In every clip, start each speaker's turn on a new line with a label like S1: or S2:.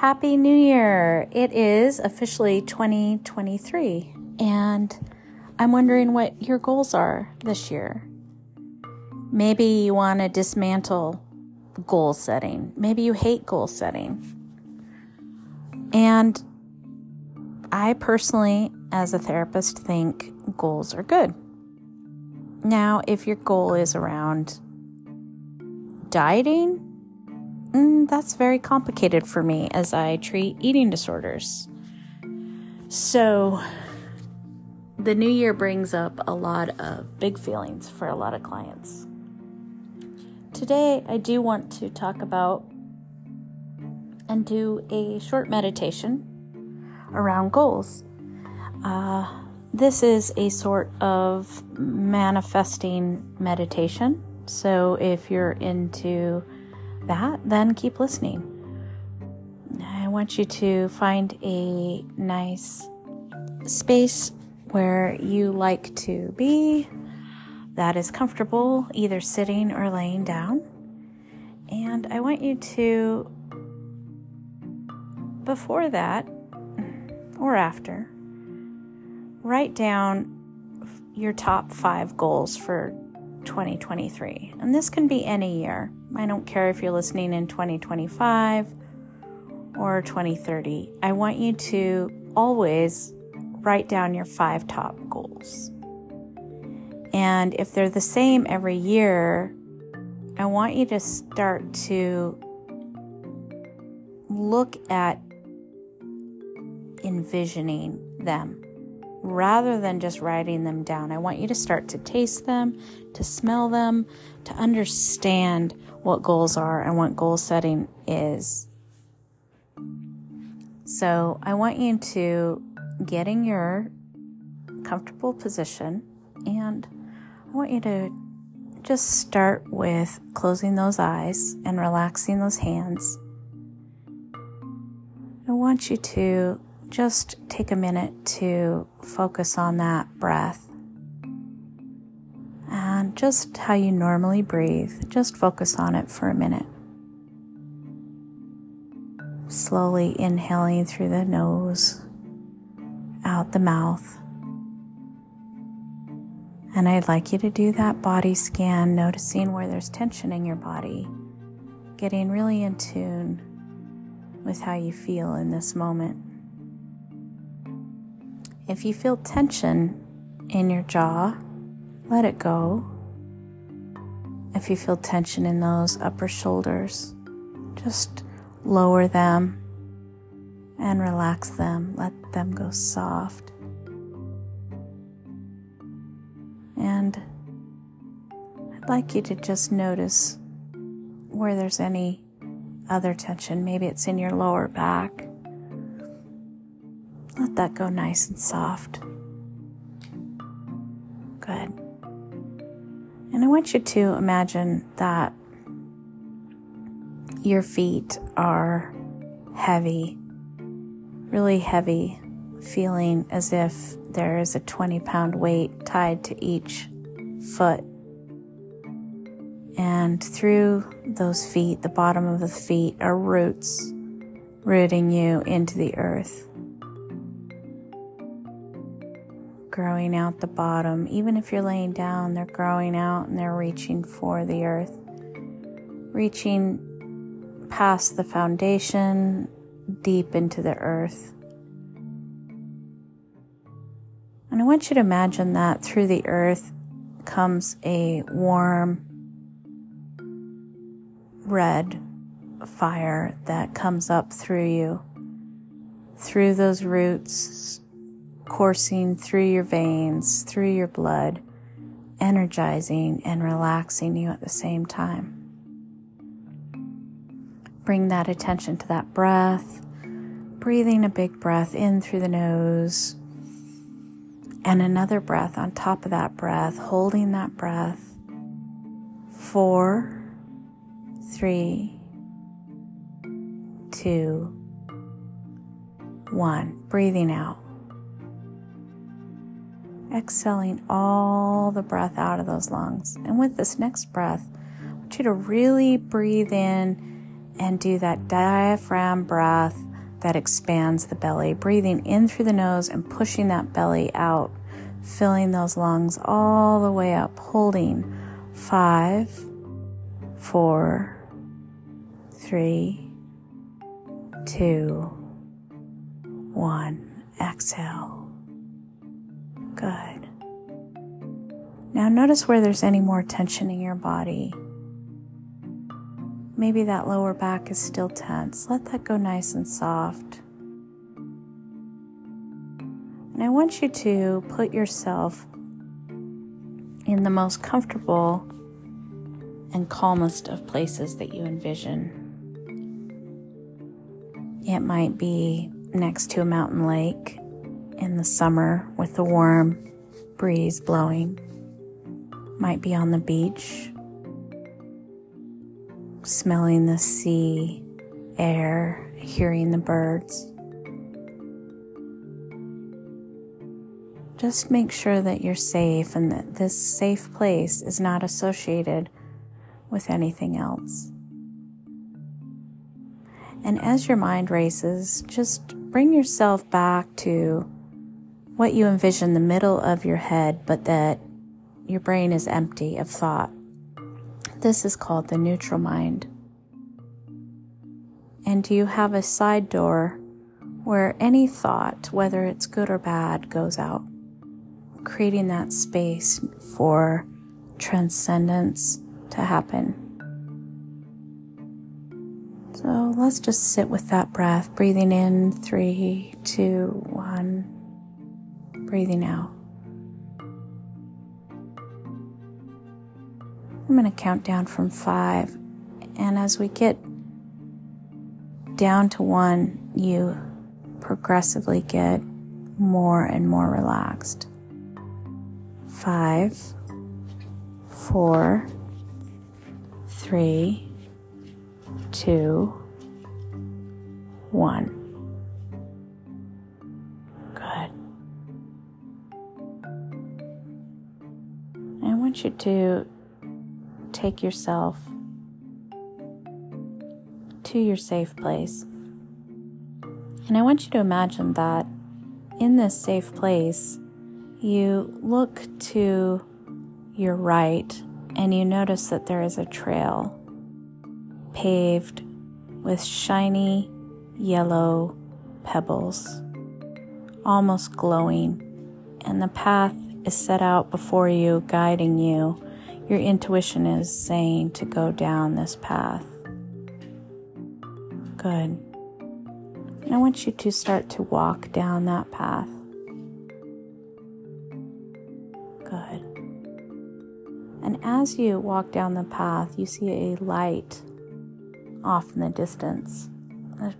S1: Happy New Year! It is officially 2023, and I'm wondering what your goals are this year. Maybe you want to dismantle goal setting, maybe you hate goal setting. And I personally, as a therapist, think goals are good. Now, if your goal is around dieting, mm, that's very complicated for me as I treat eating disorders. So, the new year brings up a lot of big feelings for a lot of clients. Today, I do want to talk about and do a short meditation around goals. Uh, this is a sort of manifesting meditation. So if you're into that, then keep listening. I want you to find a nice space where you like to be that is comfortable, either sitting or laying down. And I want you to, before that or after, write down your top five goals for 2023. And this can be any year. I don't care if you're listening in 2025 or 2030. I want you to always write down your five top goals. And if they're the same every year, I want you to start to look at envisioning them rather than just writing them down. I want you to start to taste them, to smell them, to understand what goals are and what goal setting is. So I want you to get in your comfortable position and I want you to just start with closing those eyes and relaxing those hands. I want you to just take a minute to focus on that breath and just how you normally breathe. Just focus on it for a minute. Slowly inhaling through the nose, out the mouth. And I'd like you to do that body scan, noticing where there's tension in your body, getting really in tune with how you feel in this moment. If you feel tension in your jaw, let it go. If you feel tension in those upper shoulders, just lower them and relax them. Let them go soft. And I'd like you to just notice where there's any other tension. Maybe it's in your lower back let that go nice and soft. Good. And I want you to imagine that your feet are heavy, really heavy, feeling as if there is a 20 pound weight tied to each foot. And through those feet, the bottom of the feet, are roots rooting you into the earth. Growing out the bottom. Even if you're laying down, they're growing out and they're reaching for the earth, reaching past the foundation, deep into the earth. And I want you to imagine that through the earth comes a warm red fire that comes up through you, through those roots, coursing through your veins, through your blood, energizing and relaxing you at the same time. Bring that attention to that breath, breathing a big breath in through the nose, and another breath on top of that breath, holding that breath. Four, three, two, one. Breathing out exhaling all the breath out of those lungs. And with this next breath, I want you to really breathe in and do that diaphragm breath that expands the belly, breathing in through the nose and pushing that belly out, filling those lungs all the way up, holding five, four, three, two, one. Exhale. Good. Now notice where there's any more tension in your body. Maybe that lower back is still tense. Let that go nice and soft. And I want you to put yourself in the most comfortable and calmest of places that you envision. It might be next to a mountain lake in the summer with the warm breeze blowing. Might be on the beach smelling the sea air, hearing the birds. Just make sure that you're safe and that this safe place is not associated with anything else. And as your mind races, just bring yourself back to what you envision the middle of your head, but that your brain is empty of thought. This is called the neutral mind. And you have a side door where any thought, whether it's good or bad, goes out? Creating that space for transcendence to happen. So let's just sit with that breath, breathing in three, two, breathing out. I'm going to count down from five. And as we get down to one, you progressively get more and more relaxed. Five, four, three, two, one. Want you to take yourself to your safe place. And I want you to imagine that in this safe place, you look to your right and you notice that there is a trail paved with shiny yellow pebbles, almost glowing, and the path is set out before you, guiding you your intuition is saying to go down this path. Good. And I want you to start to walk down that path. Good. And as you walk down the path, you see a light off in the distance. A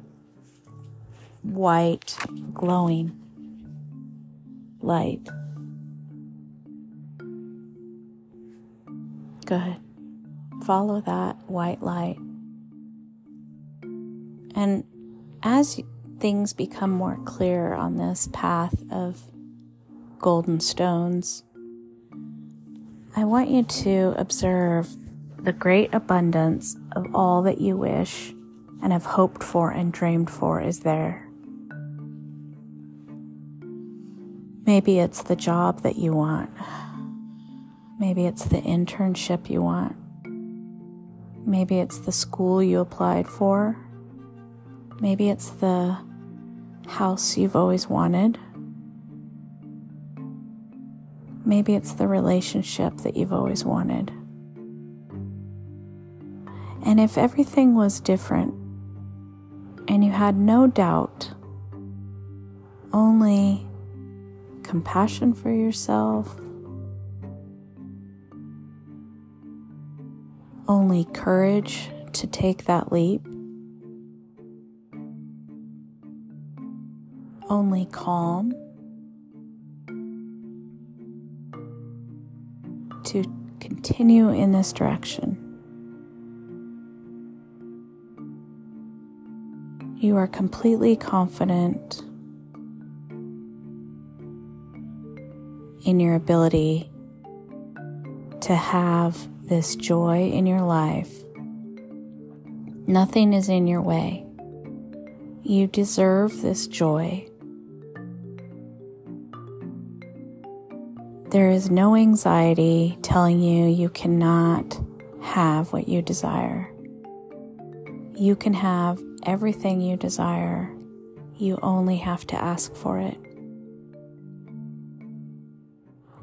S1: white, glowing light. Good. Follow that white light. And as things become more clear on this path of golden stones, I want you to observe the great abundance of all that you wish and have hoped for and dreamed for is there. Maybe it's the job that you want. Maybe it's the internship you want. Maybe it's the school you applied for. Maybe it's the house you've always wanted. Maybe it's the relationship that you've always wanted. And if everything was different and you had no doubt, only compassion for yourself, only courage to take that leap, only calm to continue in this direction. You are completely confident in your ability to have this joy in your life Nothing is in your way. You deserve this joy. There is no anxiety telling you you cannot have what you desire. You can have everything you desire. You only have to ask for it.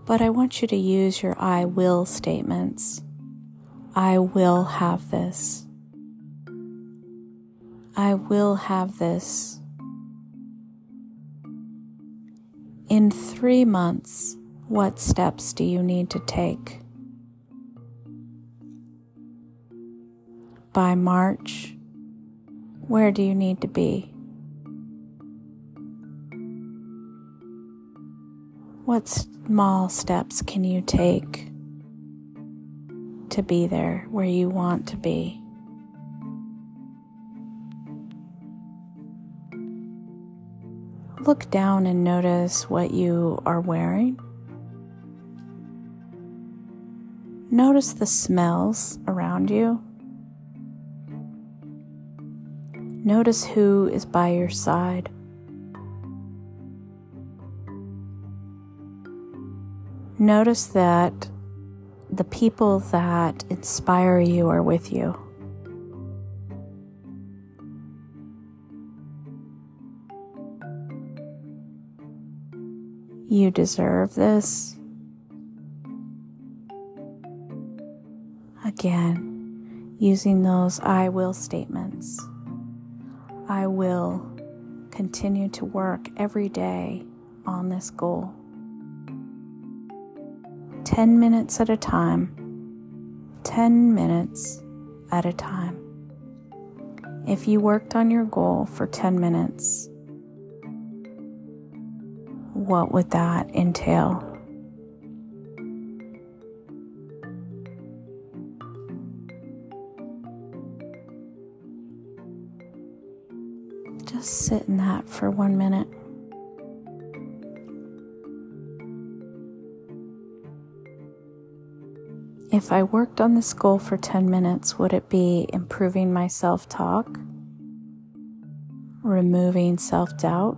S1: But I want you to use your I will statements. I will have this. I will have this. In three months, what steps do you need to take? By March, where do you need to be? What small steps can you take to be there where you want to be? Look down and notice what you are wearing. Notice the smells around you. Notice who is by your side. Notice that the people that inspire you are with you. You deserve this. Again, using those I will statements. I will continue to work every day on this goal. 10 minutes at a time. 10 minutes at a time. If you worked on your goal for 10 minutes, what would that entail? Just sit in that for one minute. If I worked on this goal for 10 minutes, would it be improving my self talk? Removing self doubt?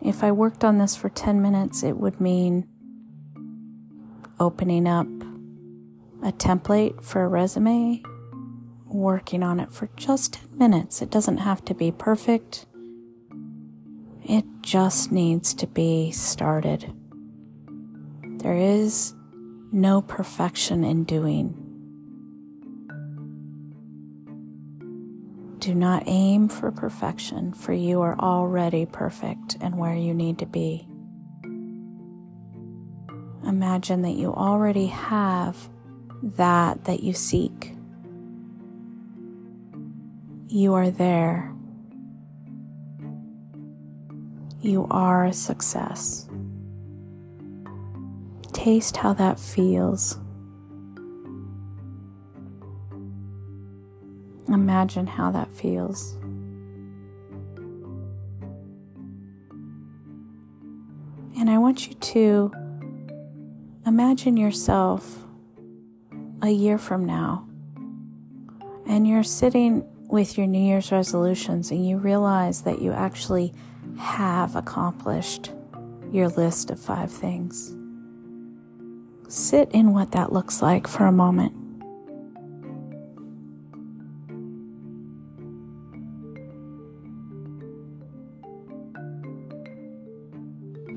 S1: If I worked on this for 10 minutes, it would mean opening up a template for a resume, working on it for just 10 minutes. It doesn't have to be perfect, it just needs to be started. There is no perfection in doing. Do not aim for perfection, for you are already perfect and where you need to be. Imagine that you already have that that you seek. You are there. You are a success. Taste how that feels. Imagine how that feels. And I want you to imagine yourself a year from now, and you're sitting with your New Year's resolutions, and you realize that you actually have accomplished your list of five things. Sit in what that looks like for a moment.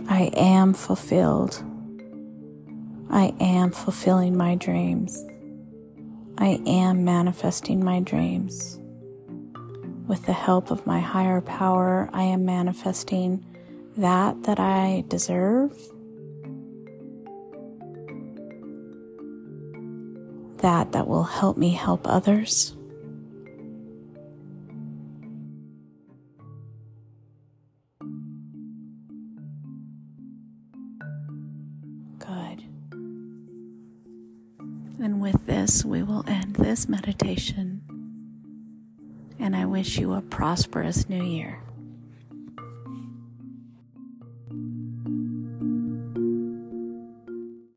S1: I am fulfilled. I am fulfilling my dreams. I am manifesting my dreams. With the help of my higher power, I am manifesting that that I deserve. That that will help me help others. Good. And with this, we will end this meditation. And I wish you a prosperous new year.